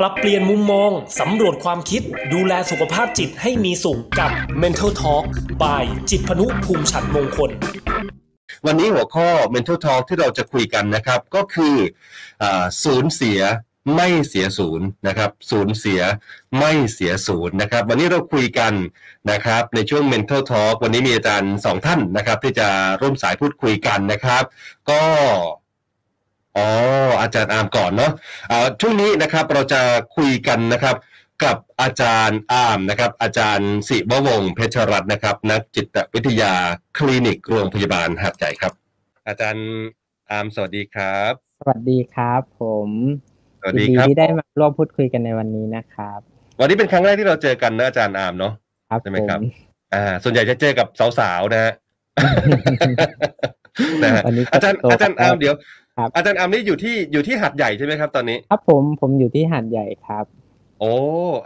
ปรับเปลี่ยนมุมมอง สำรวจความคิด ดูแลสุขภาพจิตให้มีสุขกับ Mental Talk by จิตพนุภูมิฉันมงคล วันนี้หัวข้อ Mental Talk ที่เราจะคุยกันนะครับ ก็คืออาศูนย์เสียไม่เสียศูนย์นะครับศูนย์เสียไม่เสียศูนย์นะครับ วันนี้เราคุยกันนะครับ ในช่วง Mental Talk วันนี้มีอาจารย์สองท่านนะครับ ที่จะร่วมสายพูดคุยกันนะครับ ก็ อ๋ออาจารย์อาร์มก่อนเนาะอ่าช่วงนี้นะครับเราจะคุยกันนะครับกับอาจารย์อาร์มนะครับ อาจารย์ศิววงศ์เพชรรัตน์นะครับ นักจิตวิทยาคลินิกโรงพยาบาลหาดใหญ่ครับ อาจารย์อาร์มสวัสดีครับ สวัสดีครับ ผมสวัสดียินดีครับที่ได้มาร่วมพูดคุยกันในวันนี้นะครับ วันนี้เป็นครั้งแรกที่เราเจอกันนะอาจารย์อาร์มเนาะครับใช่ไหมผมครับ อ่า ส่วนใหญ่จะเจอกับสาวๆนะฮะนะฮะวันนี้ก็อาจารย์โตอาจารย์อาร์มเดี๋ยว ครับอาจารย์อาร์มนี่อยู่ที่อยู่ที่หัดใหญ่ใช่ไหมครับตอนนี้ ครับผมผมอยู่ที่หาดใหญ่ครับ โอ้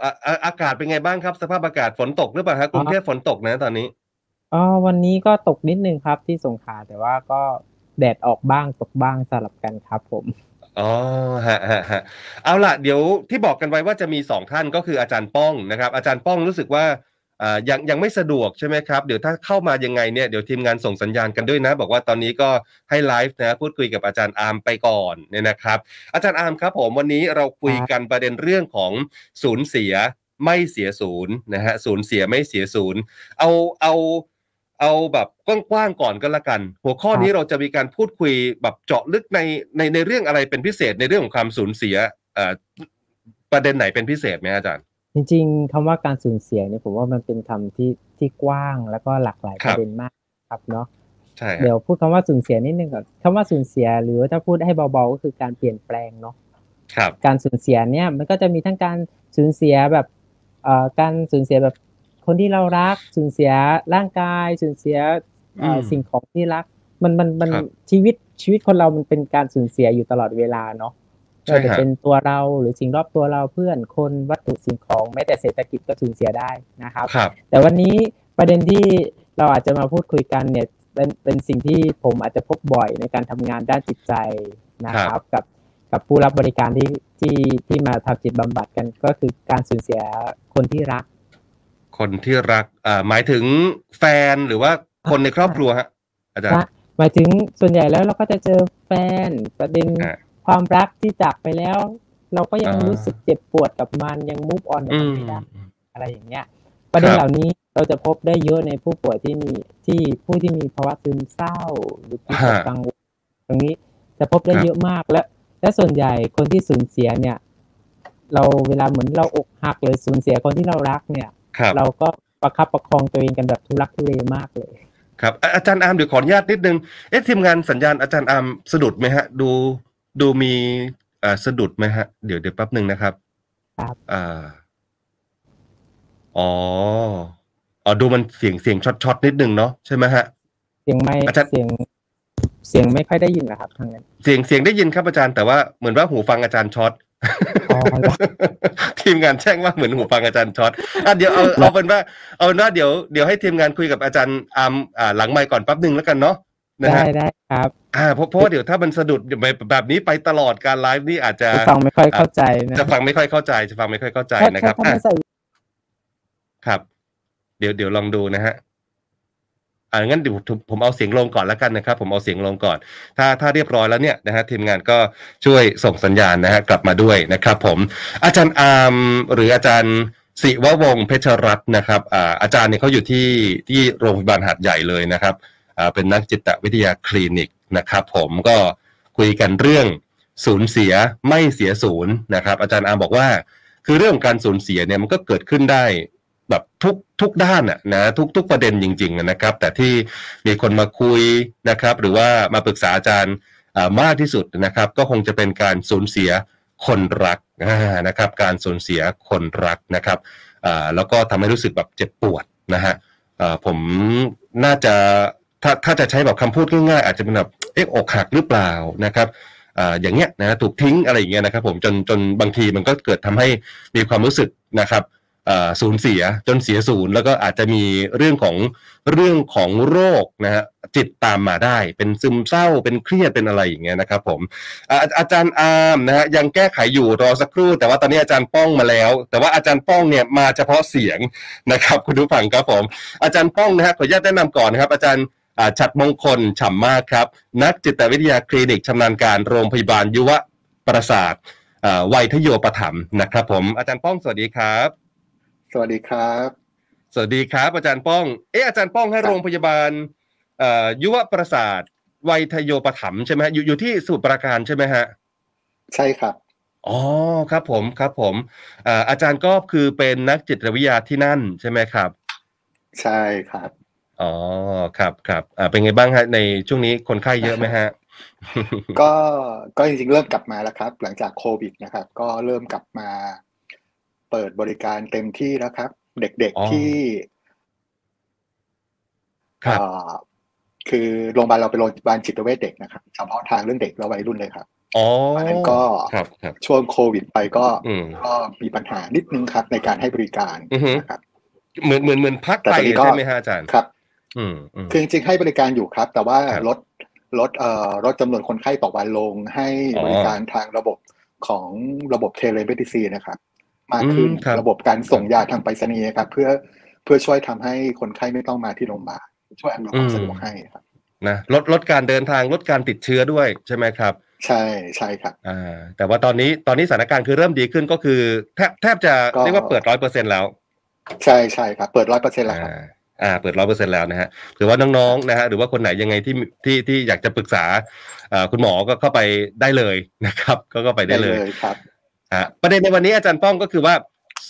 อะอะอากาศเป็นไงบ้างครับ สภาพอากาศฝนตกหรือเปล่าครับกรุงเทพฝนตกนะตอนนี้อ๋อวันนี้ก็ตกนิดนึงครับที่สงขลาแต่ว่าก็แดดออกบ้างตกบ้างสลับกันครับผมอ๋อฮะฮะฮะเอาล่ะ เดี๋ยวที่บอกกันไว้ว่าจะมีสองท่านก็คืออาจารย์ป้องนะครับ อาจารย์ป้องรู้สึกว่าอ่า ยังยังไม่สะดวกใช่ไหมครับ เดี๋ยวถ้าเข้ามายังไงเนี่ยเดี๋ยวทีมงานส่งสัญญาณกันด้วยนะ บอกว่าตอนนี้ก็ให้ไลฟ์นะพูดคุยกับอาจารย์อาร์มไปก่อนเนี่ยนะครับ อาจารย์อาร์มครับผมวันนี้เราคุยกันประเด็นเรื่องของศูนย์เสียไม่เสียศูนย์นะฮะศูนย์เสียไม่เสียศูนย์เอาเอาเอาแบบกว้างๆก่อนก็แล้วกัน หัวข้อนี้เราจะมีการพูดคุยแบบเจาะลึกในในในเรื่องอะไรเป็นพิเศษในเรื่องของความสูญเสียเอ่อประเด็นไหนเป็นพิเศษไหมอาจารย์ จริง ๆคำว่าการสูญเสียเนี่ยผมว่ามันเป็นคำที่ที่กว้างแล้วก็หลากหลายคปรับ ระเด็นมากครับเนาะใช่ครับเดี๋ยวพูดคำว่าสูญเสียนิดนึงก่อนคำว่าสูญเสียหรือว่าถ้าพูดให้เบาๆก็คือการเปลี่ยนแปลงเนาะ ครับการสูญเสียเนี่ยมันก็จะมีทั้งการสูญเสียแบบเอ่อการสูญเสียแบบคนที่เรารักสูญเสียร่างกายสูญเสียเอ่ออมสิ่งของที่รัก มันมันมันครับชีวิตชีวิตคนเรามันเป็นการสูญเสียอยู่ตลอดเวลาเนาะใช่ ไม่ว่าจะฮะเป็นตัวเราหรือสิ่งรอบตัวเราเพื่อนคนวัตถุสิ่งของแม้แต่เศรษฐกิจก็สูญเสียได้นะครับครับแต่วันนี้ประเด็นที่เราอาจจะมาพูดคุยกันเนี่ยเป็นเป็นสิ่งที่ผมอาจจะพบบ่อยในการทำงานด้านจิตใจนะครับ กับกับผู้รับบริการที่ที่ที่มาทำจิตบำบัดกันก็คือการสูญเสียคนที่รัก คนที่รักอ่าหมายถึงแฟนหรือว่าคนในครอบครัวฮะอาจารย์นะหมายถึงส่วนใหญ่แล้วเราก็จะเจอแฟนประเด็นอ่า ความรักที่จากไปแล้ว เราก็ยังอ่ารู้รู้สึกเจ็บปวดกับมันยังมุฟออนกับอืมันมไม่ได้อะไรอย่างเงี้ย ประเด็นครับเหล่านี้เราจะพบได้เยอะในผู้ป่วยที่มีที่ผู้ที่มีภาวะซึมเศร้าหรือผู้ป่วยกังวลตรงนี้จะพบได้เยอะมากและ และส่วนใหญ่คนที่สูญเสียเนี่ย เราเวลาเหมือนเราอกหักหรือสูญเสียคนที่เรารักเนี่ยครับเราก็ประคับประคองตัวเองกันแบบทุรักทุเลมากเลย ครับอะอาจารย์อาร์มเดี๋ยวขออนุญาตนิดนึงเอ๊ะทีมงานสัญญาณอาจารย์อาร์มสะดุดไหมฮะ ดู ดูมีอ่าสะดุดไหมฮะ เดี๋ยวเดี๋ยวแป๊บหนึ่งนะครับครับอ่าอ๋ออ๋อดูมันเสียงเสียงช็อตช็อตนิดนึงเนาะใช่ไหมฮะ เสียงไม่อาจารย์ เสียง เสียงไม่ค่อยได้ยินนะครับทางนั้นเสียงเสียงได้ยินครับอาจารย์แต่ว่าเหมือนว่าหูฟังอาจารย์ช็อต อ๋อเหรอ ทีมงานแจ้งว่าเหมือนหูฟังอาจารย์ช็อตอะเดี๋ยวเอาเอาเป็นว่าเอาเป็นว่าเดี๋ยวเดี๋ยวให้ทีมงานคุยกับอาจารย์อาร์มอ่าหลังไมค์ก่อนแป๊บหนึ่งแล้วกันเนาะ นะได้ฮะได้ครับ อ่าเพราะเพราะว่าเดี๋ยวถ้ามันสะดุดแบบนี้ไปตลอดการไลฟ์นี่อาจจะฟังไม่ค่อยเข้าใจนะจะฟังไม่ค่อยเข้าใจจะฟังไม่ค่อยเข้าใจถ้านะครับถ้าอะไม่ใส่ครับ เดี๋ยวเดี๋ยวลองดูนะฮะอ่างั้นเดี๋ยวผมผมเอาเสียงลงก่อนแล้วกันนะครับ ผมเอาเสียงลงก่อน ถ้าถ้าเรียบร้อยแล้วเนี่ยนะฮะทีมงานก็ช่วยส่งสัญญาณนะฮะกลับมาด้วยนะครับ ผม อาจารย์อาร์มหรืออาจารย์ศิววงศ์เพชรรัตน์นะครับ อ่าอาจารย์เนี่ยเขาอยู่ที่ที่โรงพยาบาลหาดใหญ่เลยนะครับอ่า เป็นนักจิตวิทยาคลินิกนะครับ ผมก็คุยกันเรื่องสูญเสียไม่เสียศูนย์นะครับ อาจารย์อาบอกว่า คือเรื่องการสูญเสียเนี่ยมันก็เกิดขึ้นได้แบบทุกทุกด้านอะนะทุกทุกประเด็นจริง ๆนะครับ แต่ที่มีคนมาคุยนะครับ หรือว่ามาปรึกษาอาจารย์มากที่สุดนะครับ ก็คงจะเป็นการสูญเสียคนรักนะครับ การสูญเสียคนรักนะครับแล้วก็ทำให้รู้สึกแบบเจ็บปวดนะฮะผมน่าจะ ถ้าถ้าจะใช้แบบคำพูดง่ายๆอาจจะเป็นแบบเอ๊ะอกหักหรือเปล่านะครับอ่าอย่างเงี้ยนะถูกทิ้งอะไรอย่างเงี้ยนะครับผมจนจนบางทีมันก็เกิดทำให้มีความรู้สึกนะครับสูญเสียจนเสียศูนย์แล้วก็อาจจะมีเรื่องของเรื่องของโรคนะฮะจิตตามมาได้ เป็นซึมเศร้าเป็นเครียดเป็นอะไรอย่างเงี้ยนะครับผมอาอาจารย์อาร์มนะฮะยังแก้ไขอยู่รอสักครู่ แต่ว่าตอนนี้อาจารย์ป้องมาแล้ว แต่ว่าอาจารย์ป้องเนี่ยมาเฉพาะเสียงนะครับคุณผู้ฟังครับผมอาจารย์ป้องนะฮะขออนุญาตแนะนำก่อนนะครับ อาจารย์ อ่าฉัดมงคลฉ่ำมากครับ นักจิตวิทยาคลินิกชำนาญการโรงพยาบาลยุวประสาทอ่าวัยทโยปถัมภ์นะครับ ผมอาจารย์ป้องสวัสดีครับ สวัสดีครับ สวัสดีครับ อาจารย์ป้องเอ๊ะอาจารย์ป้องให้โรงพยาบาลเอ่อยุวประสาทวัยทโยปถัมภ์ใช่ไหมฮะอยู่อยู่ที่สมุทรปราการใช่ไหมฮะใช่ครับอ๋อครับผมครับผมอ่าอาจารย์ก็คือเป็นนักจิตวิทยาที่นั่นใช่ไหมครับ ใช่ครับ อ๋อครับครับอ่าเป็นไงบ้างฮะในช่วงนี้คนไข้เยอะไหมฮะ ก็ก็จริงๆเริ่มกลับมาแล้วครับ หลังจากโควิดนะครับ ก็เริ่มกลับมา เปิดบริการเต็มที่แล้วครับ เด็กอ๋อๆที่ครับเอ่อคือโรงพยาบาลเราเป็นโรงพยาบาลจิตเวชเด็กนะครับเฉพาะทางเรื่องเด็กและวัยรุ่นเลยครับอ๋ออันนั้นก็ครับครับช่วงโควิดไปก็อืมก็มีปัญหานิดนึงครับ ในการให้บริการอือฮึนะครับเหมือนเหมือนเหมือนพักแต่ไปตอนนี้ก็ใช่ไหมฮะอาจารย์ครับอืมอืม คือจริงๆให้บริการอยู่ครับ แต่ว่าครับลดลดเอ่อลดจำนวนคนไข้ต่อวันลงให้อ๋อบริการทางระบบของระบบ telemedicine นะครับ มากขึ้นอืมครับระบบการส่งยาทางไปรษณีย์ครับ เพื่อเพื่อช่วยทำให้คนไข้ไม่ต้องมาที่โรงพยาบาลช่วยอำนวยความสะดวกให้ครับนะลดลดการเดินทางลดการติดเชื้อด้วยใช่ไหมครับ ใช่ใช่ครับอ่าแต่ว่าตอนนี้ตอนนี้สถานการณ์คือเริ่มดีขึ้นก็คือ แทบแทบจะก็เรียกว่าเปิดร้อยเปอร์เซ็นแล้ว ใช่ใช่ครับ เปิดร้อยเปอร์เซ็นต์แล้วครับ อ่าอ่าเปิดร้อยเปอร์เซ็นแล้วนะฮะถือว่าน้องๆนะฮะหรือว่าคนไหนยังไงที่ที่ที่อยากจะปรึกษาอ่าคุณหมอก็เข้าไปได้เลยนะครับ ก็ก็ไปได้เลยครับอะประเด็นในวันนี้อาจารย์ป้องก็คือว่า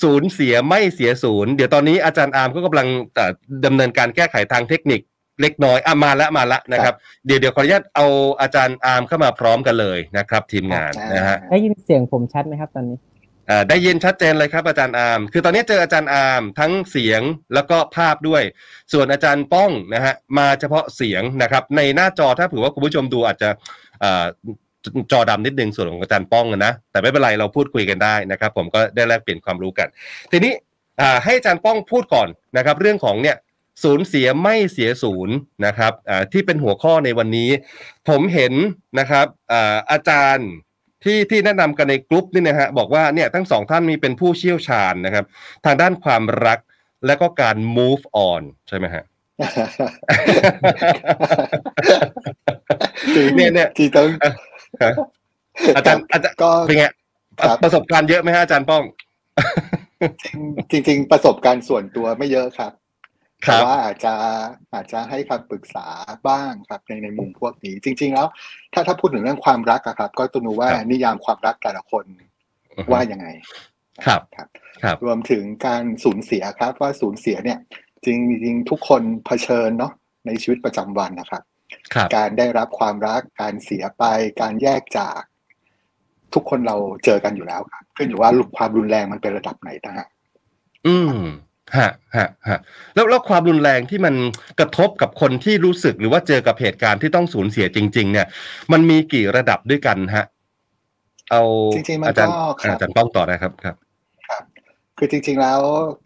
ศูนย์เสียไม่เสียศูนย์เดี๋ยวตอนนี้อาจารย์อาร์มก็กำลังเอ่อดำเนินการแก้ไขทางเทคนิคเล็กน้อยอะมาแล้วมาแล้วนะครับ เดี๋ยวเดี๋ยวขออนุญาตเอาอาจารย์อาร์มเข้ามาพร้อมกันเลยนะครับ ทีมงานนะฮะได้ยินเสียงผมชัดไหมครับตอนนี้อ่า ได้ยินชัดเจนเลยครับอาจารย์อาร์มคือตอนนี้เจออาจารย์อาร์มทั้งเสียงแล้วก็ภาพด้วย ส่วนอาจารย์ป้องนะฮะมาเฉพาะเสียงนะครับ ในหน้าจอถ้าเผื่อว่าคุณผู้ชมดูอาจจะจอดำนิดนึงส่วนของอาจารย์ป้องนะ แต่ไม่เป็นไรเราพูดคุยกันได้นะครับ ผมก็ได้แลกเปลี่ยนความรู้กัน ทีนี้ให้อาจารย์ป้องพูดก่อนนะครับ เรื่องของเนี่ยศูนย์เสียไม่เสียศูนย์นะครับที่เป็นหัวข้อในวันนี้ ผมเห็นนะครับอาจารย์ ที่ที่แนะนำกันในกลุ่มนี่นะฮะบอกว่าเนี่ยทั้งสองท่านมีเป็นผู้เชี่ยวชาญนะครับ ทางด้านความรักและก็การ move on ใช่ไหมฮะคือเนี่ยเนี่ยที่ต้องฮะอาจารย์อาจารย์ก็เป็นไงครับประสบการณ์เยอะไหมฮะอาจารย์ป้อง จริง ๆ ประสบการณ์ส่วนตัวไม่เยอะครับครั แต่บว่าอาจจะอาจจะให้คำปรึกษาบ้างครับในในมุมพวกนี้ จริง ๆ แล้ว ถ้าถ้าพูดถึงเรื่องความรักอะครับ ก็ต้องดูว่าครับนิยามความรักแต่ละคนว่ายังไงครับครับครับ รวมถึงการสูญเสียครับ ว่าสูญเสียเนี่ย จริงจริงๆทุกคนเผชิญเนาะในชีวิตประจำวันนะครับครับ การได้รับความรักการเสียไป การแยกจาก ทุกคนเราเจอกันอยู่แล้วครับขึ้นอยู่ว่าความรุนแรงมันเป็นระดับไหนนะฮะอืม ฮะฮะฮะแล้วแล้วความรุนแรงที่มันกระทบกับคนที่รู้สึกหรือว่าเจอกับเหตุการณ์ที่ต้องสูญเสียจริง ๆ เนี่ย มันมีกี่ระดับด้วยกันฮะ เอาจริงๆมันอาจารย์ก็ครับอาจารย์ป้องต่อนะครับครับ ครับ คือจริง ๆแล้ว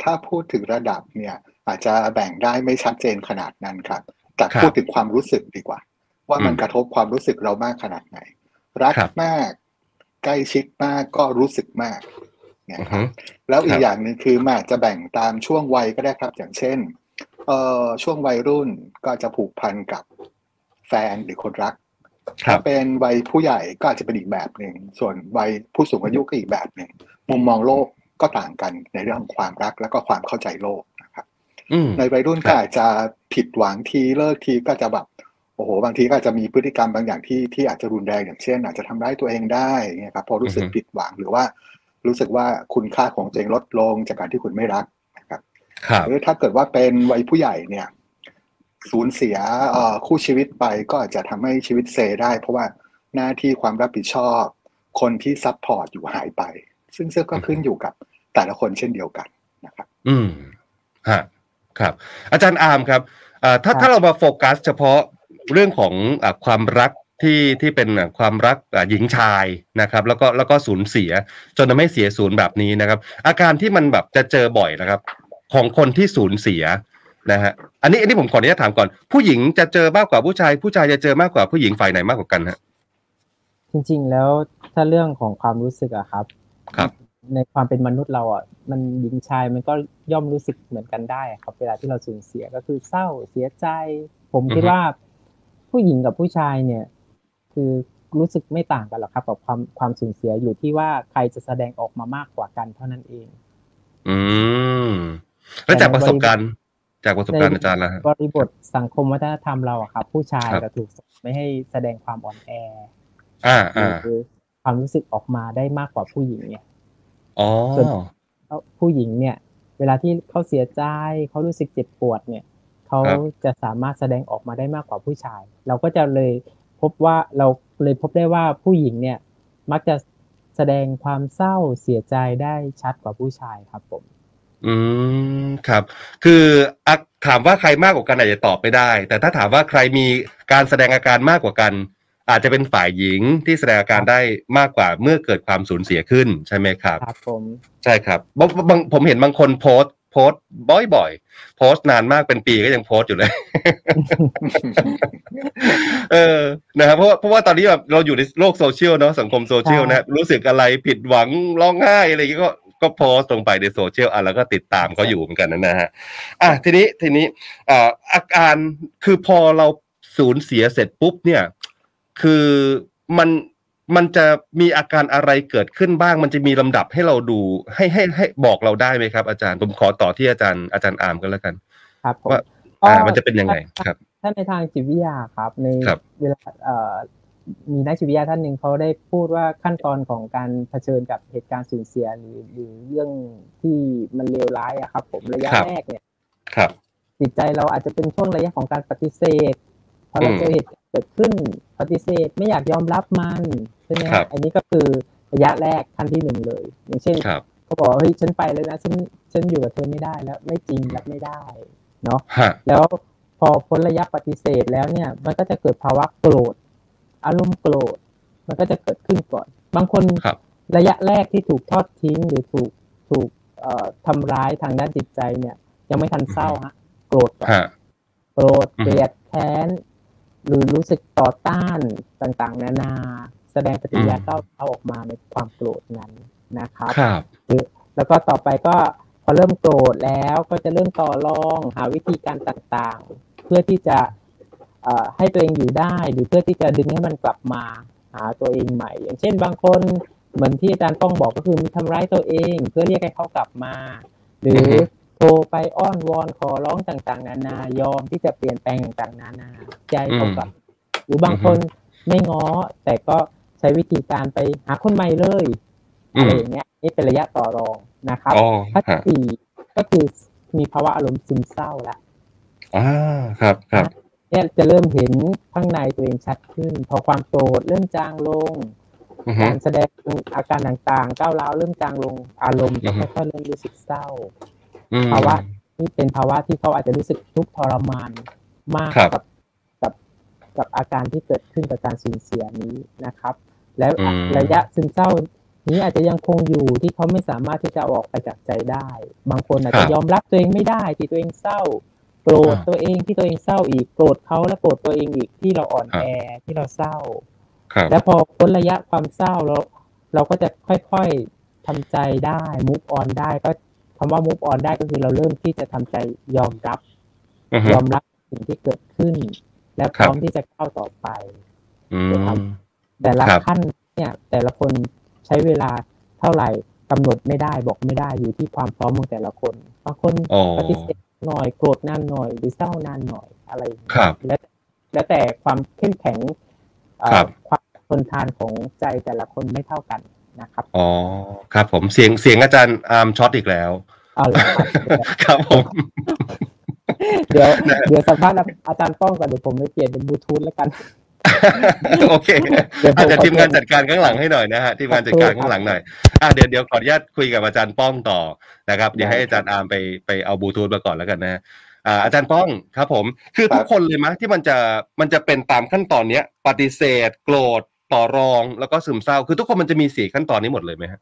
ถ้าพูดถึงระดับเนี่ย อาจจะแบ่งได้ไม่ชัดเจนขนาดนั้นครับ แต่ครับพูดถึงความรู้สึกดีกว่า ว่ามันอืมกระทบความรู้สึกเรามากขนาดไหน รักครับมาก ใกล้ชิดมากก็รู้สึกมากเนี่ยอือครัฮึบแล้วอีครักบอย่างหนึ่งคือมันอาจจะแบ่งตามช่วงวัยก็ได้ครับ อย่างเช่นเอ่อช่วงวัยรุ่นก็จะผูกพันกับแฟนหรือคนรักครัถ้าบเป็นวัยผู้ใหญ่ก็อาจจะเป็นอีกแบบหนึ่งส่วนวัยผู้สูงอายุก็อีกแบบหนึ่งมุมมองโลกก็ต่างกันในเรื่องของความรักแล้วก็ความเข้าใจโลกนะครับอืมในวัยรุ่นครัก็บอาจจะผิดหวังทีเลิกทีก็จะแบบโอ้โหบางทีก็อาจจะมีพฤติกรรมบางอย่างที่ที่อาจจะรุนแรงอย่างเช่น อาจจะทำร้ายตัวเองได้เงี้ยครับพอรู้สึกผิดหวังหรือว่า รู้สึกว่าคุณค่าของตัวเองลดลงจากการที่คนไม่รักนะครับครับหรือถ้าเกิดว่าเป็นวัยผู้ใหญ่เนี่ยสูญเสียเอ่อคู่ชีวิตไปก็อาจจะทำให้ชีวิตเซได้ เพราะว่าหน้าที่ความรับผิดชอบ คนที่ support อยู่หายไป ซึ่งซึ่งก็ขึ้นอยู่กับแต่ละคนเช่นเดียวกันนะครับ อืมฮะครับ อาจารย์อาร์มครับอ่าถ้าครับถ้าเรามาโฟกัส เฉพาะเรื่องของอาความรัก ที่ที่เป็นความรักอะหญิงชายนะครับแล้วก็แล้วก็สูญเสีย จนทำให้เสียศูนย์แบบนี้นะครับ อาการที่มันแบบจะเจอบ่อยนะครับ ของคนที่สูญเสียนะฮะอันนี้อันนี้ผมขออนุญาตถามก่อน ผู้หญิงจะเจอมากกว่าผู้ชาย ผู้ชายจะเจอมากกว่าผู้หญิงฝ่ายไหนมากกว่ากันฮะจริงๆแล้วถ้าเรื่องของความรู้สึกอะครับครับ ในความเป็นมนุษย์เราอะมันหญิงชายมันก็ย่อมรู้สึกเหมือนกันได้อะครับ เวลาที่เราสูญเสียก็คือเศร้าเสียใจ ผมคิดอือฮึว่าผู้หญิงกับผู้ชายเนี่ย คือรู้สึกไม่ต่างกันหรอกครับกับความความสูญเสียอยู่ที่ว่าใครจะแสดงออกมามากกว่ากันเท่านั้นเอง อืมแล้วจากประสบการณ์จากประสบการณ์อาจารย์ล่ะฮะบริบทสังคมวัฒนธรรมเราอะครับผู้ชายครับจะถูกสอนไม่ให้แสดงความอ่อนแอ อ่าหอ่ารือความรู้สึกออกมาได้มากกว่าผู้หญิงเนี่ยอ๋อส่วนแล้วผู้หญิงเนี่ย เวลาที่เขาเสียใจเขารู้สึกเจ็บปวดเนี่ยเขาครับจะสามารถแสดงออกมาได้มากกว่าผู้ชาย เราก็จะเลย พบว่าเราเลยพบได้ว่าผู้หญิงเนี่ยมักจะแสดงความเศร้าเสียใจได้ชัดกว่าผู้ชายครับผม อืมครับ คืออะถามว่าใครมากกว่ากันอาจจะตอบไม่ได้ แต่ถ้าถามว่าใครมีการแสดงอาการมากกว่ากัน อาจจะเป็นฝ่ายหญิงที่แสดงอาการได้มากกว่าเมื่อเกิดความสูญเสียขึ้นใช่ไหมครับ ครับผม ใช่ครับบางบางผมเห็นบางคนโพสต์ โพสต์บ่อยๆ โพสต์นานมากเป็นปีก็ยังโพสต์อยู่เลย เออนะครับเพราะว่าเพราะว่าตอนนี้แบบเราอยู่ในโลกโซเชียลเนาะสังคมโซเชียลนะรู้สึกอะไรผิดหวังร้องไห้อะไรอย่างงี้ก็ก็โพสต์ลงไปในโซเชียลอะแล้วก็ติดตามเขาอยู่เหมือนกันนะฮะอะทีนี้ทีนี้อ่าอาการคือพอเราสูญเสียเสร็จปุ๊บเนี่ย คือมัน มันจะมีอาการอะไรเกิดขึ้นบ้าง มันจะมีลำดับให้เราดูให้ให้ให้บอกเราได้ไหมครับ อาจารย์ผมขอต่อที่อาจารย์อาจารย์อาร์มกันแล้วกัน ครับผมว่าก็อ่า มันจะเป็นยังไงครับถ้าในทางจิตวิทยาครับ ในครับเวลาเอ่อมีนักจิตวิทยาท่านหนึ่งเขาได้พูดว่าขั้นตอนของการเผชิญกับเหตุการณ์สูญเสียหรือหรือเรื่องที่มันเลวร้ายอะครับ ผมระยะครับแรกเนี่ย ครับจิตใจเราอาจจะเป็นช่วงระยะของการปฏิเสธพอเราอืมเจอเหตุ เกิดขึ้นปฏิเสธไม่อยากยอมรับมันใช่ไหมครับอันนี้ก็คือระยะแรกขั้นที่หนึ่งเลย อย่างเช่นครับเขาบอกว่าเฮ้ยฉันไปเลยนะฉันฉันอยู่กับเธอไม่ได้แล้ว ไม่จริงรับไม่ได้เนาะฮะแล้วพอพ้นระยะปฏิเสธแล้วเนี่ย มันก็จะเกิดภาวะโกรธ อารมณ์โกรธ มันก็จะเกิดขึ้นก่อน บางคนครับระยะแรกที่ถูกทอดทิ้งหรือถูกถูกเอ่อทำร้ายทางด้านจิตใจเนี่ย ยังไม่ทันเศร้าฮะโกรธก่อนฮะโกรธอืมเกลียดแค้น หรือรู้สึกต่อต้านต่างๆ นานา แสดงปฏิกิริยาก้าวเอาออกมาในความโกรธนั้นนะครับครับแล้วก็ต่อไปก็พอเริ่มโกรธแล้วก็จะเริ่มต่อรองหาวิธีการต่างๆ เพื่อที่จะเอ่อให้ตัวเองอยู่ได้ หรือเพื่อที่จะดึงให้มันกลับมาหาตัวเองใหม่ อย่างเช่น บางคนเหมือนที่อาจารย์ต้องบอกก็คือมีทำร้ายตัวเอง เพื่อเรียกให้เขากลับมา หรืออฮึโท รไปอ้อนวอนขอร้องต่างๆ นานายอมที่จะเปลี่ยนแปลงต่างๆ นานาใจเขากลับหรือบางคนไม่ง้อ แต่ก็ใช้วิธีการไปหาคนใหม่เลยอือะไรมอย่างเงี้ยนี่เป็นระยะต่อรองนะครับอ๋อขั้นฮะที่สี่ก็คือมีภาวะอารมณ์ซึมเศร้าแล้วอ่าครับครับเนี่ยจะเริ่มเห็นข้างในตัวเองชัดขึ้น พอความโกรธเริ่มจางลงอือฮึการแสดงอาการต่างๆ ก้าวร้าวเริ่มจางลงอารมณ์อืจะอฮึค่อยๆเริ่มรู้สึกเศร้าอืม ภาวะนี่เป็นภาวะที่เขาอาจจะรู้สึกทุกข์ทรมานมากครับกับกับกับอาการที่เกิดขึ้นกับการสูญเสียนี้นะครับ แล้วอืมระยะซึมเศร้านี้อาจจะยังคงอยู่ที่เขาไม่สามารถที่จะเอาออกไปจากใจได้ บางคนอาจจะยอมรับตัวเองไม่ได้ที่ตัวเองเศร้าโกรธตัวเองที่ตัวเองเศร้าอีกโกรธเขาและโกรธตัวเองอีกที่เราอ่อนแอที่เราเศร้าครับแล้วพอพ้นระยะความเศร้าเรา เราก็จะค่อยๆทำใจได้ move on ได้ก็ คำว่า move on ได้ก็คือเราเริ่มที่จะทำใจยอมรับอือฮึยอมรับสิ่งที่เกิดขึ้น และพร้อมที่จะก้าวต่อไปอืมแต่ละครับขั้นเนี่ย แต่ละคนใช้เวลาเท่าไหร่กำหนดไม่ได้บอกไม่ได้อยู่ที่ความพร้อมของแต่ละคนบางคนอ๋อปฏิเสธหน่อยโกรธนานหน่อยหรือเศร้านานหน่อยอะไรอย่างเงี้ยครับแล้วแล้วแต่ความเข้มแข็งเอ่อครับความทนทานของใจแต่ละคนไม่เท่ากัน นะครับอ๋อครับผมเสียงเสียงอาจารย์อาร์มช็อตอีกแล้วเอาละครับครับผม เดี๋ยวเดี๋ยวสัมภาษณ์อาจารย์ป้องก่อนเดี๋ยวผมไปเปลี่ยนเป็นบลูทูธแล้วกันโอเคเดี๋ยวผมอาจจะขอทีมงานจัดการข้างหลังให้หน่อยนะฮะทีมงานจัดการข้างหลังหน่อยอะเดี๋ยวเดี๋ยวขออนุญาตคุยกับอาจารย์ป้องต่อนะครับเดี๋ยวให้อาจารย์อาร์มไปไปเอาบลูทูธมาก่อนแล้วกันนะอ่าอาจารย์ป้องครับผม คือครับทุกคนเลยมั้ยที่มันจะมันจะเป็นตามขั้นตอนเนี้ย ปฏิเสธ โกรธ ต่อรองแล้วก็ซึมเศร้า คือทุกคนมันจะมีสี่ขั้นตอนนี้หมดเลยไหมฮะ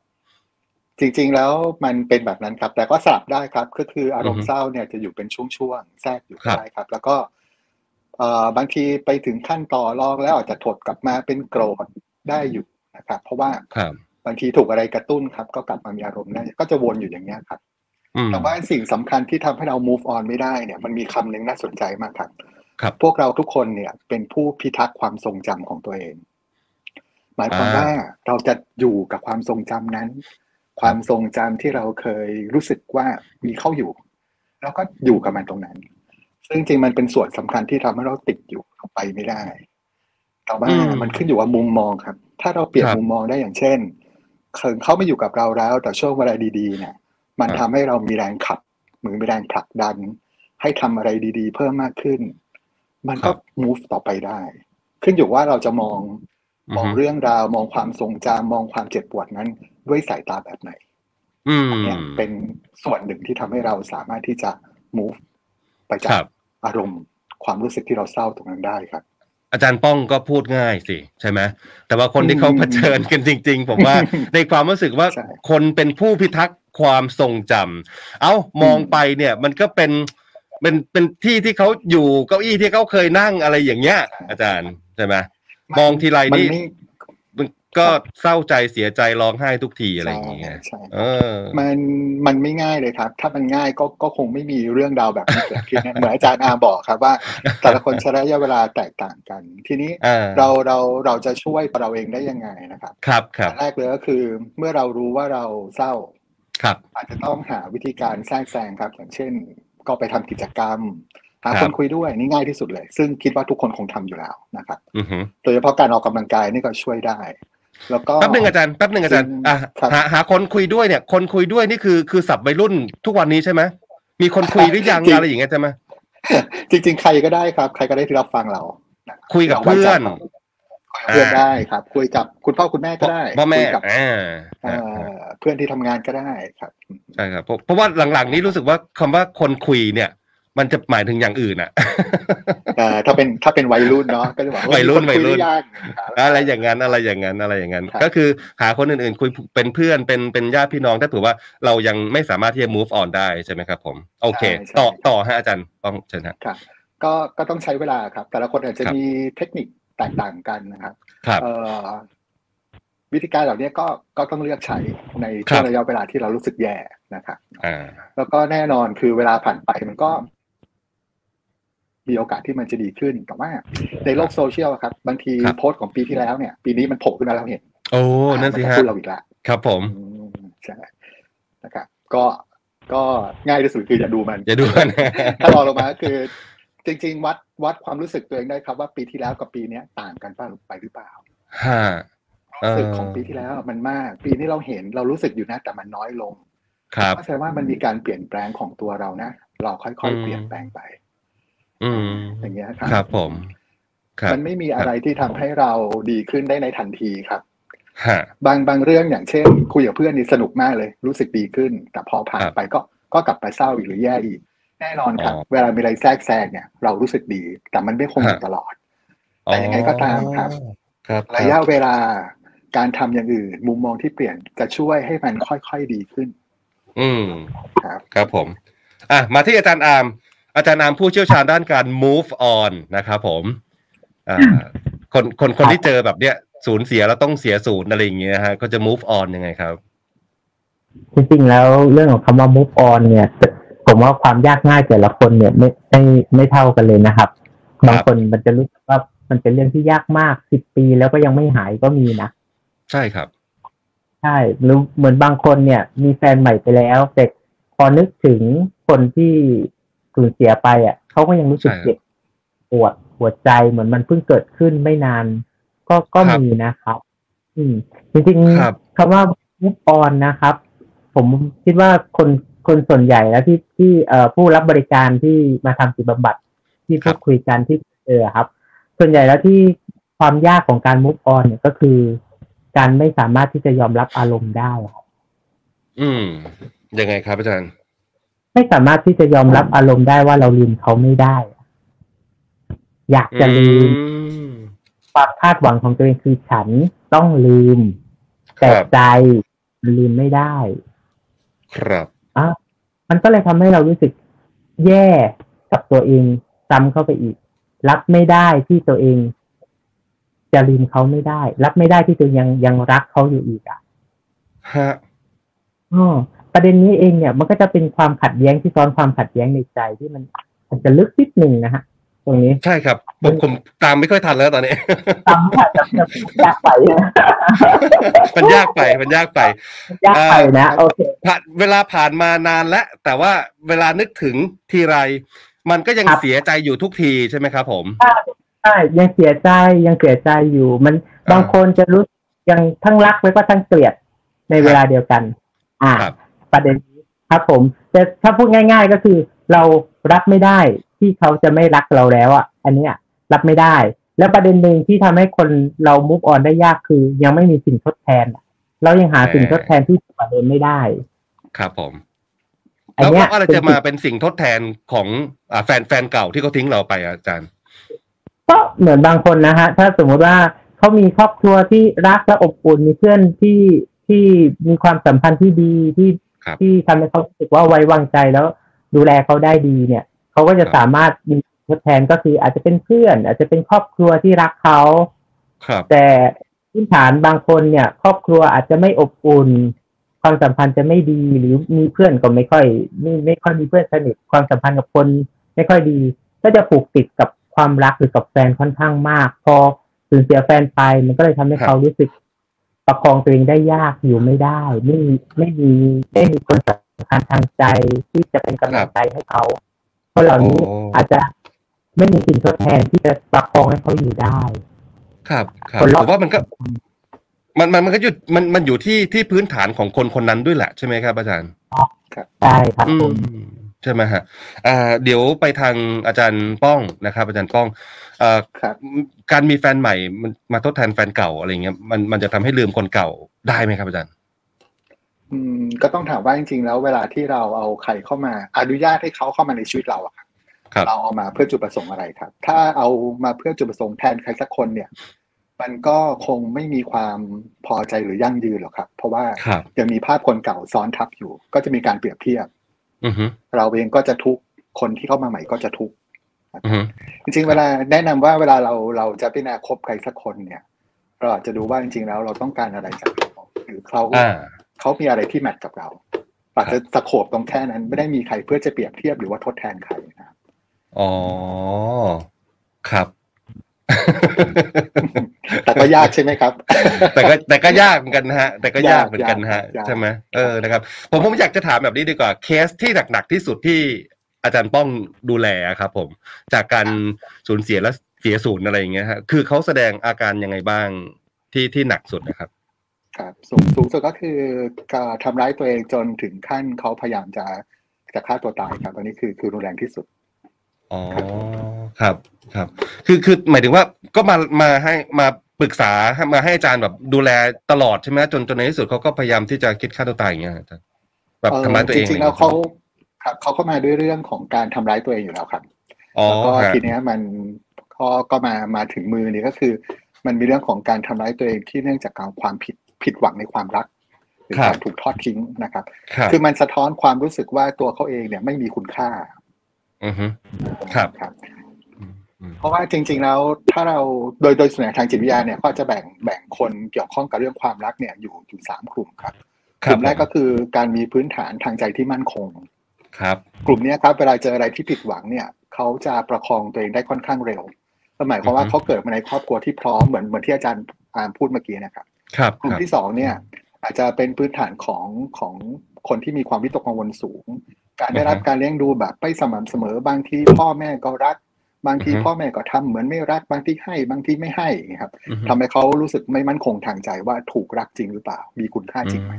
จริงๆแล้วมันเป็นแบบนั้นครับ แต่ก็สลับได้ครับ ก็คืออารมอือฮึณ์เศร้าเนี่ยจะอยู่เป็นช่วงๆแทรกอยู่ครับได้ครับ แล้วก็เอ่อบางทีไปถึงขั้นต่อรองแล้วอาจจะถดกลับมาเป็นโกรธได้อยู่นะครับ เพราะว่าครับบางทีถูกอะไรกระตุ้นครับ ก็กลับมามีอารมณ์ได้ก็จะวนอยู่อย่างเงี้ยครับอืมแต่ว่าสิ่งสำคัญที่ทำให้เรา move on ไม่ได้เนี่ย มันมีคำหนึ่งน่าสนใจมากครับ ครับ พวกเราทุกคนเนี่ยเป็นผู้พิทักษ์ความทรงจำของตัวเองห มายความอ่าว่าเราจะอยู่กับความทรงจำนั้น ความทรงจำที่เราเคยรู้สึกว่ามีเข้าอยู่ แล้วก็อยู่กับมันตรงนั้น ซึ่งจริงๆมันเป็นส่วนสำคัญที่ทำให้เราติดอยู่เราไปไม่ได้แต่ว่าอืมมันขึ้นอยู่ว่ามุมมองครับ ถ้าเราเปลี่ยนครับมุมมองได้อย่างเช่นเขาเขาไม่อยู่กับเราแล้ว แต่ช่วงเวลาดีๆเนี่ยมันครับทำให้เรามีแรงขับเหมือนมีแรงผลักดัน ให้ทำอะไรดี ๆ เพิ่มมากขึ้น มันก็ move ต่อไปได้ ขึ้นอยู่ว่าเราจะมอง มองอือฮึเรื่องราวมองความทรงจำมองความเจ็บปวดนั้น ด้วยสายตาแบบไหนอืมเนี่ยเป็นส่วนหนึ่งที่ทำให้เราสามารถที่จะ move ไปจาครักบอารมณ์ความรู้สึกที่เราเศร้าตรงนั้นได้ครับอาจารย์ป้องก็พูดง่ายสิใช่ไหมแต่ว่าคนที่เขาอืมเผชิญกันจริง ๆ ผมว่าในความรู้สึกว่าใช่คนเป็นผู้พิทักษ์ความทรงจำเอามองอืมไปเนี่ยมันก็เป็นเป็นเป็นที่ที่เขาอยู่เก้าอี้ที่เขาเคยนั่งอะไรอย่างเงี้ยอาจารย์ใช่ไหม มองทีไรมันนี่ไม่มันก็เศร้าใจเสียใจร้องไห้ทุกทีอะไรอย่างเงี้ยใช่เออ มันมันไม่ง่ายเลยครับ ถ้ามันง่ายก็ก็คงไม่มีเรื่องราวแบบนี้เกิดขึ้นนะเหมือนอาจารย์อาบอกครับว่า แต่ละคนใช้ระยะเวลาแตกต่างกัน ทีนี้อ่าเราเราเราจะช่วยเราเองได้ยังไงนะครับ ครับครับอันแรกเลยก็คือเมื่อเรารู้ว่าเราเศร้า ครับ อาจจะต้องหาวิธีการแทรกแซงครับ อย่างเช่น ก็ไปทำกิจกรรม หาครับคนคุยด้วยนี่ง่ายที่สุดเลย ซึ่งคิดว่าทุกคนคงทำอยู่แล้วนะครับอือหือโดยเฉพาะการออกกำลังกายนี่ก็ช่วยได้ แล้วก็แป๊บหนึ่งอาจารย์แป๊บหนึ่งอาจารย์อะครับหาหาคนคุยด้วยเนี่ย คนคุยด้วยนี่คือคือสับวัยรุ่นทุกวันนี้ใช่ไหมมีคนคุยหรือยังจริงอะไรอย่างเงี้ยใช่ไหมจริง ๆ ใครก็ได้ครับ ใครก็ได้ที่รับฟังเรานะคุยกับเพื่อนราไว้ใจเขาคุยกับเพื่อนได้ครับ คุยกับคุณพ่อคุณแม่ก็ได้พ่อแม่คุยกับอ่าเอ่อเพื่อนที่ทำงานก็ได้ครับใช่ครับเพราะเพราะว่าหลังๆนี้รู้สึกว่าคำว่าคนคุยเนี่ย มันจะหมายถึงอย่างอื่นอะเอ่อถ้าเป็นถ้าเป็นวัยรุ่นเนาะก็จะบอกาวัยรุ่นมีคคุวัยรุ่นหอยังครับอะไรอย่างนั้นอะไรอย่างนั้นอะไรอย่างนั้นครับก็คือหาคนอื่นๆ คุยเป็นเพื่อนเป็นเป็นญาติพี่น้องถ้าเผื่อว่าเรายังไม่สามารถที่จะ move on ได้ใช่ไหมครับผม โอเค ต่อต่อฮะอาจารย์ต้องเชิญฮะครับก็ก็ต้องใช้เวลาครับ แต่ละคนอาจจะครับมีเทคนิคแตกต่างกันนะครับครับเอ่อวิธีการเหล่านี้ก็ก็ต้องเลือกใช้ในคช่รัวงบระยะเวลาที่เรารู้สึกแย่นะครับอ่าแล้วก็แน่นอนคือเวลาผ่านไปมันก็ มีโอกาสที่มันจะดีขึ้น แต่ว่าในโลกโซเชียลอะครับบางทีครับโพสต์ของปีที่แล้วเนี่ย ปีนี้มันโผล่ขึ้นมาแล้วเห็น โอ้นั่นสิมัฮะพูดเราอีกแล้วครับผมอืมใช่นะครับก็ก็ง่ายที่สุดคืออย่าดูมันอย่าดูกันถ้าลองลงมาก็คือ จริง ๆ วัดวัดความรู้สึกตัวเองได้ครับว่าปีที่แล้วกับปีเนี้ยต่างกันป่ะไปหรือเปล่าฮะรู้สึกเออของปีที่แล้วมันมาก ปีนี้เราเห็นเรารู้สึกอยู่นะแต่มันน้อยลง ครับก็แสดงว่ามันมีการเปลี่ยนแปลงของตัวเรานะ เราค่อยอืมๆเปลี่ยนแปลงไป อืมอย่างเงี้ยครับครับผมครับมันไม่มีอะไรที่ทำให้เราดีขึ้นได้ในทันทีครับฮะบางบางเรื่องอย่างเช่น คุยกับเพื่อนนี่สนุกมากเลย รู้สึกดีขึ้น แต่พอผ่านครับไปก็ก็กลับไปเศร้าอีกหรือแย่อีก แน่นอนครับอ๋อเวลามีอะไรแทรกแซงเนี่ย เรารู้สึกดี แต่มันไม่คงอยู่ฮะตลอด แต่ยังไงก็ตามครับครับระยะเวลาการทำอย่างอื่น มุมมองที่เปลี่ยนจะช่วยให้มันค่อยๆดีขึ้น อืมครับ ครับผม อะมาที่อาจารย์อาร์ม อาจารย์อาร์มผู้เชี่ยวชาญด้านการ move on นะครับผมอ่าคนคนคนที่เจอแบบเนี้ยสูญเสียแล้วต้องเสียศูนย์อะไรอย่างเงี้ยฮะก็จะ move on ยังไงครับ จริงๆแล้วเรื่องของคำว่า move on เนี่ย ผมว่าความยากง่ายแต่ละคนเนี่ยไม่ไม่ไม่เท่ากันเลยนะครับบางคนมันจะรู้สึกว่ามันเป็นเรื่องที่ยากมากสิบปีแล้วก็ยังไม่หายก็มีนะ ใช่ครับ ใช่หรือเหมือนบางคนเนี่ย มีแฟนใหม่ไปแล้วแต่พอนึกถึงคนที่ สูญเสียไปอะเขาก็ยังรู้สึกใช่ครับเจ็บปวดหัวใจเหมือนมันเพิ่งเกิดขึ้นไม่นาน ก็ก็ครับมีนะครับ อืม จริงครับๆคำว่า move on นะครับ ผมคิดว่าคนคนส่วนใหญ่แล้วที่ที่เอ่อผู้รับบริการที่มาทำจิตบำบัดที่ครัพูบดคุยกันที่เจอครับ ส่วนใหญ่แล้วที่ความยากของการ move on เนี่ยก็คือ การไม่สามารถที่จะยอมรับอารมณ์ได้ครับอืมยังไงครับอาจารย์ ไม่สามารถที่จะยอมรับอารมณ์ได้ว่าเราลืมเขาไม่ได้ อยากจะลืมอืมความคาดหวังของตัวเองคือฉันต้องลืม แต่ครับใจมันลืมไม่ได้ ครับอะมันก็เลยทำให้เรารู้สึกแย่กับตัวเองซ้ำเข้าไปอีก รับไม่ได้ที่ตัวเอง จะลืมเขาไม่ได้ รับไม่ได้ที่ตัวเองยังยังรักเขาอยู่อีกอะฮะอ๋อ ประเด็นนี้เองเนี่ยมันก็จะเป็นความขัดแย้งที่ซ้อนความขัดแย้งในใจที่มันมันจะลึกนิดหนึ่งนะฮะตรงนี้ใช่ครับผมผมตามไม่ค่อยทันแล้วตอนนี้ตามค่ะจะจะยากไปนะมันยากไปมันยากไปยากไปนะโอเคผ่านเวลาผ่านมานานแล้วแต่ว่าเวลานึกถึงทีไร มันก็ยังครับเสียใจอยู่ทุกทีใช่ไหมครับ ผมใช่ยังเสียใจยังเสียใจอยู่ มันอ่าบางคนจะรู้ยังทั้งรักแล้วก็ทั้งเกลียดในเวลาเดียวกัน อ่าครับ ประเด็นนี้ครับผมแต่ถ้าพูดง่าย ๆ ก็คือเรารับไม่ได้ที่เขาจะไม่รักเราแล้วอะ อันเนี้ยรับไม่ได้ แล้วประเด็นหนึ่งที่ทำให้คนเรามุกออนได้ยากคือ ยังไม่มีสิ่งทดแทนอะเรายังหาสิ่งทดแทนที่ดีกว่าเดิมไม่ได้ ครับผมอันแล้วเนี้ยก็อะไรเป็นจะสิ่งมาเป็นสิ่งทดแทนของอ่าแฟนแฟนเก่าที่เขาทิ้งเราไปอะอาจารย์ ก็เหมือนบางคนนะฮะ ถ้าสมมุติว่าเขามีครอบครัวที่รักและอบอุ่นมีเพื่อนที่ที่มีความสัมพันธ์ที่ดีที่ครับ ที่ทำให้เขารู้สึกว่าไว้วางใจแล้ว ดูแลเขาได้ดีเนี่ยเขาก็จะครับสามารถมีทดแทนก็คืออาจจะเป็นเพื่อน อาจจะเป็นครอบครัวที่รักเขาครับแต่พื้นฐานบางคนเนี่ย ครอบครัวอาจจะไม่อบอุ่น ความสัมพันธ์จะไม่ดีหรือมีเพื่อนก็ไม่ค่อยไม่ไม่ค่อยมีเพื่อนสนิทความสัมพันธ์กับคนไม่ค่อยดี ก็จะผูกติดกับความรักหรือกับแฟนค่อนข้างมาก พอสูญเสียแฟนไปมันก็เลยทำให้ครับเขารู้สึก ประคองตัวเองได้ยากอยู่ไม่ได้ ไม่มีไม่มีไม่มีคนสำคัญทางใจที่จะเป็นกำลังใจให้เขาเพราะเหล่านี้โอ้อาจจะไม่มีสิ่งทดแทนที่จะประคองให้เขาอยู่ได้ ครับครับคนผรอบมว่ามันก็ มันมันมันก็อยู่มันมันอยู่ที่ที่พื้นฐานของคนคนนั้นด้วยแหละใช่ไหมครับอาจารย์ใช่ครับอืผมม ใช่ไหมฮะอ่าเดี๋ยวไปทางอาจารย์ป้องนะครับ อาจารย์ป้องเอ่อครับการมีแฟนใหม่มันมาทดแทนแฟนเก่าอะไรเงี้ยมันมันจะทำให้ลืมคนเก่าได้ไหมครับอาจารย์ อืมก็ต้องถามว่าจริงๆ แล้วเวลาที่เราเอาใครเข้ามาอนุญาตให้เขาเข้ามาในชีวิตเราอะครับครับเราเอามาเพื่อจุดประสงค์อะไรครับ ถ้าเอามาเพื่อจุดประสงค์แทนใครสักคนเนี่ย มันก็คงไม่มีความพอใจหรือยั่งยืนหรอกครับ เพราะว่าครับยังมีภาพคนเก่าซ้อนทับอยู่ ก็จะมีการเปรียบเทียบอือฮึ เราเองก็จะทุกข์คนที่เข้ามาใหม่ก็จะทุกข์อือฮึจริงๆ เวลาแนะนำว่าเวลาเราเราจะพิจารณาคบใครสักคนเนี่ย เราอาจจะดูว่าจริงๆแล้วเราต้องการอะไรจากเขาหรือเขาอ่าเขามีอะไรที่แมทกับเราอาจจะสะโขบตรงแค่นั้นไม่ได้มีใครเพื่อจะเปรียบเทียบหรือว่าทดแทนใครนะครับอ๋อครับ แต่ก็ยากใช่ไหมครับ แต่ก็แต่ก็ยากเหมือนกันนะฮะ แต่ก็ยากเหมือนกันนะฮะยากใช่ไหมเออนะครับผมผมอยากจะถามแบบนี้ดีกว่าเคสที่หนักๆที่สุดที่อาจารย์ป้องดูแลครับผมจากการสูญเสียและเสียศูนย์อะไรอย่างเงี้ยฮะคือเขาแสดงอาการยังไงบ้างที่ที่หนักสุดนะครับครับสูงสูงสุดก็คือการทำร้ายตัวเองจนถึงขั้นเขาพยายามจะจะฆ่าตัวตายครับอันนี้คือคือรุนแรงที่สุดอ๋อครับ ครับ คือคือหมายถึงว่าก็มามาให้มาปรึกษามาให้อาจารย์แบบดูแลตลอดใช่ไหมจนจนในที่สุดเขาก็พยายามที่จะคิดฆ่าตัวตายอย่างเงี้ยอาจารย์แบบทำร้ายตัวเองจริงๆแล้วเขาครับเขาเข้ามาด้วยเรื่องของการทำร้ายตัวเองอยู่แล้วครับอ๋อแล้วก็ฮะทีเนี้ยมันก็ก็มามาถึงมือนี่ก็คือ มันมีเรื่องของการทำร้ายตัวเองที่เนื่องจากการความผิดผิดหวังในความรักหรือการถูกทอดทิ้งนะครับครับคือมันสะท้อนความรู้สึกว่าตัวเขาเองเนี่ยไม่มีคุณค่า อือฮึครับครับอืมอืม เพราะว่าจริง ๆ แล้วถ้าเราโดยโดยส่วนใหญ่ทางจิตวิทยาเนี่ยก็จะแบ่งแบ่งคนเกี่ยวข้องกับเรื่องความรักเนี่ยอยู่อยู่สามกลุ่มครับคกรับลุ่มแรกก็คือการมีพื้นฐานทางใจที่มั่นคง ครับ กลุ่มเนี้ยครับเวลาเจออะไรที่ผิดหวังเนี่ยเขาจะประคองตัวเองได้ค่อนข้างเร็วก็หมายความว่าอือฮึเขาเกิดมาในครอบครัวที่พร้อมเหมือนเหมือนที่อาจารย์อาพูดเมื่อกี้นะครับ ครับกลุ่คมรับที่สองเนี่ย อาจจะเป็นพื้นฐานของของคนที่มีความวิตกกังวลสูง การได้รับการเลี้ยงดูแบบไม่สม่ำเสมอบางทีพ่อแม่ก็รัก บางทีพ่อแม่ก็ทำเหมือนไม่รักบางทีให้บางทีไม่ให้อย่างเงี้ยครับอือฮึทำให้เขารู้สึกไม่มั่นคงทางใจว่าถูกรักจริงหรือเปล่า มีคุณค่าจริงไหม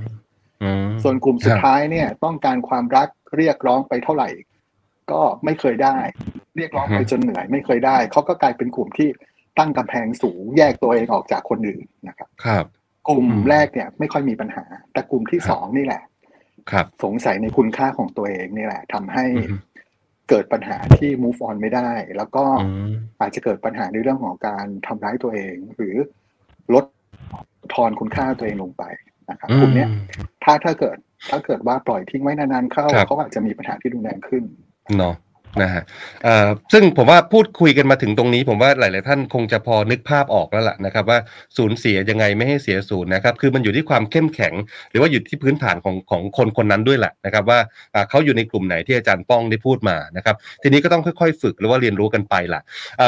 อืมส่วนกลุ่มสุคดรับท้ายเนี่ย ต้องการความรักเรียกร้องไปเท่าไหร่ ก็ไม่เคยได้ เรียกร้องไปจนเหนื่อยไม่เคยได้เขาก็กลายเป็นกลุ่มที่ตั้งกำแพงสูงแยกตัวเองออกจากคนอื่นนะครับ ครับ กลุ่มอืมแรกเนี่ย ไม่ค่อยมีปัญหา แต่กลุ่มที่ครับสองนี่แหละ ครับ สงสัยในคุณค่าของตัวเองนี่แหละทำให้อือฮึ เกิดปัญหาที่ move on ไม่ได้ แล้วก็อืมอาจจะเกิดปัญหาในเรื่องของการทำร้ายตัวเอง หรือลดทอนคุณค่าตัวเองลงไปนะครับกลุ่มเนี้ยถ้าถ้าเกิดถ้าเกิดว่าปล่อยทิ้งไว้นานๆเข้าครับเขาอาจจะมีปัญหาที่รุนแรงขึ้นเนาะ นะฮะซึ่งผมว่าพูดคุยกันมาถึงตรงนี้ ผมว่าหลาย ๆ ท่านคงจะพอนึกภาพออกแล้วล่ะนะครับ ว่าสูญเสียยังไงไม่ให้เสียศูนย์นะครับคือมันอยู่ที่ความเข้มแข็ง หรือว่าอยู่ที่พื้นฐานของของคนคนนั้นด้วยแหละนะครับ ว่าเขาอยู่ในกลุ่มไหนที่อาจารย์ป้องได้พูดมานะครับ ทีนี้ก็ต้องค่อย ๆ ฝึกหรือว่าเรียนรู้กันไปล่ะ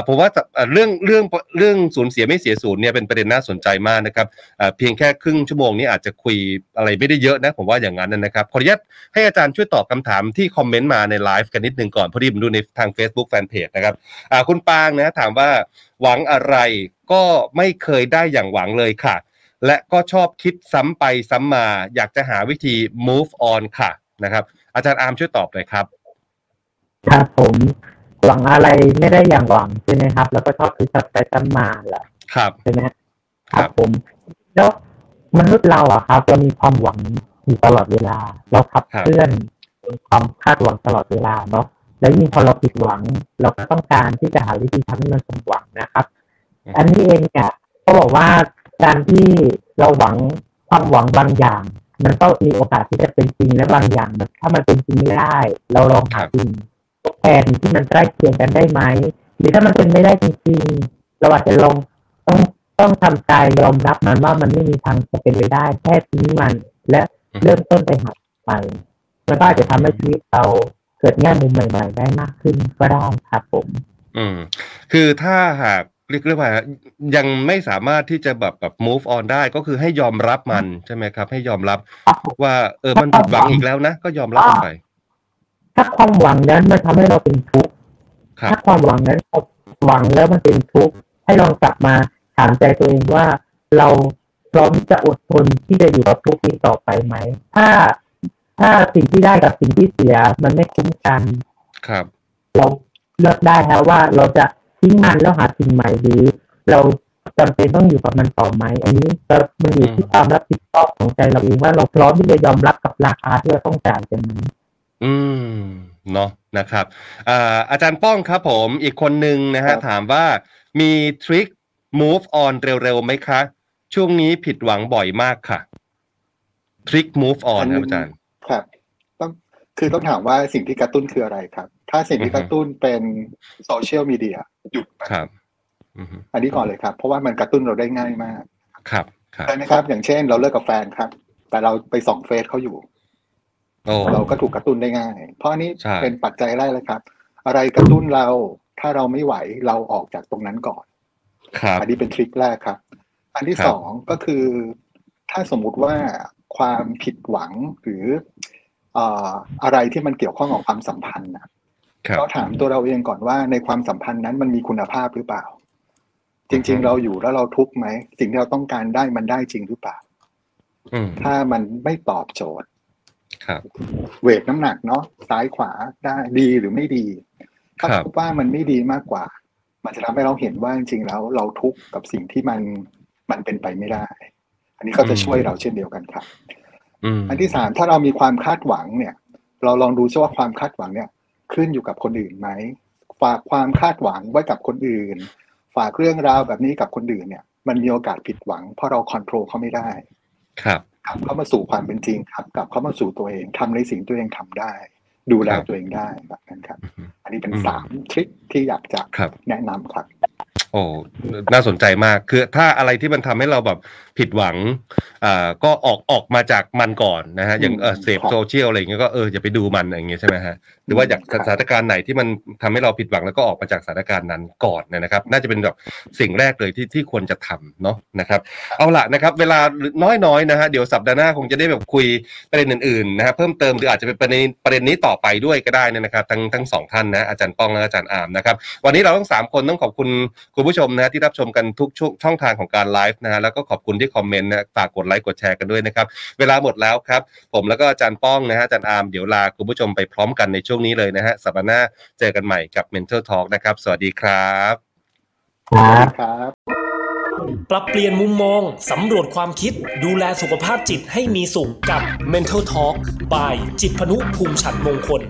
ผมว่าเรื่องเรื่องเรื่องสูญเสียไม่เสียศูนย์เนี่ยเป็นประเด็นน่าสนใจมากนะครับเพียงแค่ครึ่งชั่วโมงนี้อาจจะคุยอะไรไม่ได้เยอะนะผมว่าอย่างนั้นนะครับขออนุญาตให้อาจารย์ช่วยตอบคำถามที่คอมเมนต์มาในไลฟ์กันนิดนึงก่อนพอดีผมดูในทาง Facebook Fanpage นะครับอ่าคุณปางนะถามว่าหวังอะไรก็ไม่เคยได้อย่างหวังเลยค่ะ และก็ชอบคิดซ้ำไปซ้ำมา อยากจะหาวิธี move on ค่ะนะครับ อาจารย์อาร์มช่วยตอบหน่อยครับครับผมหวังอะไรไม่ได้อย่างหวังใช่ไหมครับ แล้วก็ชอบคือสับไปซ้ำมาแหละครับใช่ไหมครับผม แล้วมนุษย์เราอะครับเรามีความหวังอยู่ตลอดเวลา เราขับครับเคลื่อนความคาดหวังตลอดเวลาเนาะ แล้วยิ่งพอเราผิดหวัง เราก็ต้องการที่จะหาวิธีทำให้มันสมหวังนะครับ อันนี้เองเนี่ยเขาบอกว่าการที่เราหวังความหวังบางอย่าง มันก็มีโอกาสที่จะเป็นจริงและบางอย่างมันถ้ามันเป็นจริงไม่ได้ เราลองหาสิ่งทดแทนที่มันใกล้เคียงกันได้ไหมหรือถ้ามันเป็นไม่ได้จริงๆเราอาจจะลองต้องต้องทำใจยอมรับมันว่ามันไม่มีทางจะเป็นไปได้แค่ทิ้งมัน และเริ่มต้นไปหาใหม่มันก็อาจจะทำให้ชีวิตเราเกิดแง่มุมใหม่ ๆ ได้มากขึ้นก็ได้ครับผม อืม คือถ้าหากเรียกเรียกว่ายังไม่สามารถที่จะแบบแบบ move on ได้ก็คือให้ยอมรับมันใช่ไหมครับ ให้ยอมรับ ว่าเออมันผิดหวังอีกแล้วนะ ก็ยอมรับมันไป ถ้าความหวังนั้นมันทำให้เราเป็นทุกข์ครับถ้าความหวังนั้นเราหวังแล้วมันเป็นทุกข์ให้ลองกลับมาถามใจตัวเองว่าเราพร้อมที่จะอดทนที่จะอยู่กับทุกข์นี้ต่อไปไหม ถ้า ถ้าสิ่งที่ได้กับสิ่งที่เสียมันไม่คุ้มกัน ครับ เราเลือกได้แล้วว่าเราจะทิ้งมันแล้วหาสิ่งใหม่หรือ เราจำเป็นต้องอยู่กับมันต่อไหมอันนี้ก็มันอยู่ที่ความรับผิดชอบของใจเราเองว่าเราพร้อมที่จะยอมรับกับราคาที่เราต้องจ่ายกันไหมอืมเนาะนะครับอ่าอาจารย์ป้องครับผมอีกคนหนึ่งนะครัฮะบถามว่ามีทริค move on เร็วๆไหมคะ ช่วงนี้ผิดหวังบ่อยมากค่ะ ทริค move on ครับอาจารย์ ครับต้องคือต้องถามว่าสิ่งที่กระตุ้นคืออะไรครับ ถ้าสิ่งที่กระตุ้นเป็นโซเชียลมีเดียหยุดครับอือฮึอันนี้ก่อนเลยครับ เพราะว่ามันกระตุ้นเราได้ง่ายมากครับครับใช่ไหมครับ อย่างเช่น เราเลิกกับแฟนครับ แต่เราไปส่องเฟซเขาอยู่โอ้เราก็ถูกกระตุ้นได้ง่าย เพราะอันนี้ใช่เป็นปัจจัยแรกเลยครับ อะไรกระตุ้นเราถ้าเราไม่ไหวเราออกจากตรงนั้นก่อนครับอันนี้เป็นทริคแรกครับ อันที่ครับสองก็คือ ถ้าสมมุติว่าความผิดหวังหรือเอ่ออะไรที่มันเกี่ยวข้องกับความสัมพันธ์นะครับเราถามตัวเราเองก่อนว่าในความสัมพันธ์นั้นมันมีคุณภาพหรือเปล่า จริง ๆ เราอยู่แล้วเราทุกข์ไหมสิ่งที่เราต้องการได้มันได้จริงหรือเปล่าอืมถ้ามันไม่ตอบโจทย์ครับเวทน้ำหนักเนาะซ้ายขวาได้ดีหรือไม่ดี ถ้าครับพบว่ามันไม่ดีมากกว่า มันจะทำให้เราเห็นว่าจริงๆแล้ว เราทุกข์กับสิ่งที่มันมันเป็นไปไม่ได้ อันนี้ก็จะช่วยเราเช่นเดียวกันครับ อืมอันที่สามถ้าเรามีความคาดหวังเนี่ย เราลองดูซิว่าความคาดหวังเนี่ย ขึ้นอยู่กับคนอื่นไหมฝากความคาดหวังไว้กับคนอื่น ฝากเรื่องราวแบบนี้กับคนอื่นเนี่ย มันมีโอกาสผิดหวัง เพราะเราควบคุมเขาไม่ได้ ครับกลับเข้ามาสู่ความเป็นจริงครับกลับเข้ามาสู่ตัวเองทำในสิ่งที่ตัวเองทำได้ ดูแลครับตัวเองได้แบบนั้นครับอือฮึอันนี้เป็นอืมสามทริคที่อยากจะครับแนะนำครับ โอ้น่าสนใจมาก คือถ้าอะไรที่มันทำให้เราแบบผิดหวังอ่าก็ออกออกมาจากมันก่อนนะฮะ อย่างเอออืมเสพครับโซเชียลอะไรอย่างเงี้ยก็เอออย่าไปดูมันอะไรอย่างเงี้ยใช่ไหมฮะ หรือว่าอยากครับสถานการณ์ไหนที่มันทำให้เราผิดหวังแล้วก็ออกมาจากสถานการณ์นั้นก่อนเนยนะครับ น่าจะเป็นแบบสิ่งแรกเลยที่ที่ควรจะทำเนาะนะครับ เอาละนะครับ เวลาน้อยๆนะฮะเดี๋ยวสัปดาห์หน้าคงจะได้แบบคุยประเด็นอื่นๆนะฮะเพิ่มเติมหรืออาจจะเป็นประเด็นประเด็นนี้ต่อไปด้วยก็ได้นะครับ ทั้งทั้งสองท่านนะอาจารย์ป้องและอาจารย์อาร์มนะครับ วันนี้เราทั้งสามคนต้องขอบคุณคุณผู้ชมนะที่รับชมกันทุกช่วงช่องทางของการไลฟ์นะฮะแล้วก็ขอบคุณที่คอมเมนต์นะฝากกดไลค์กดแชร์กันด้วยนะครับ เวลาหมดแล้วครับ ผมแล้วก็อาจารย์ป้องนะฮะอาจารย์อาร์มเดี๋ยวลาคุณผู้ชมไปพร้อมกันในช่วงนี้เลยนะฮะสัปดาห์หน้าเจอกันใหม่กับ Mental Talk นะครับ สวัสดีครับครับครับปรับเปลี่ยนมุมมอง สำรวจความคิด ดูแลสุขภาพจิตให้มีสุขกับ Mental Talk by จิตพนุภูมิฉันมงคล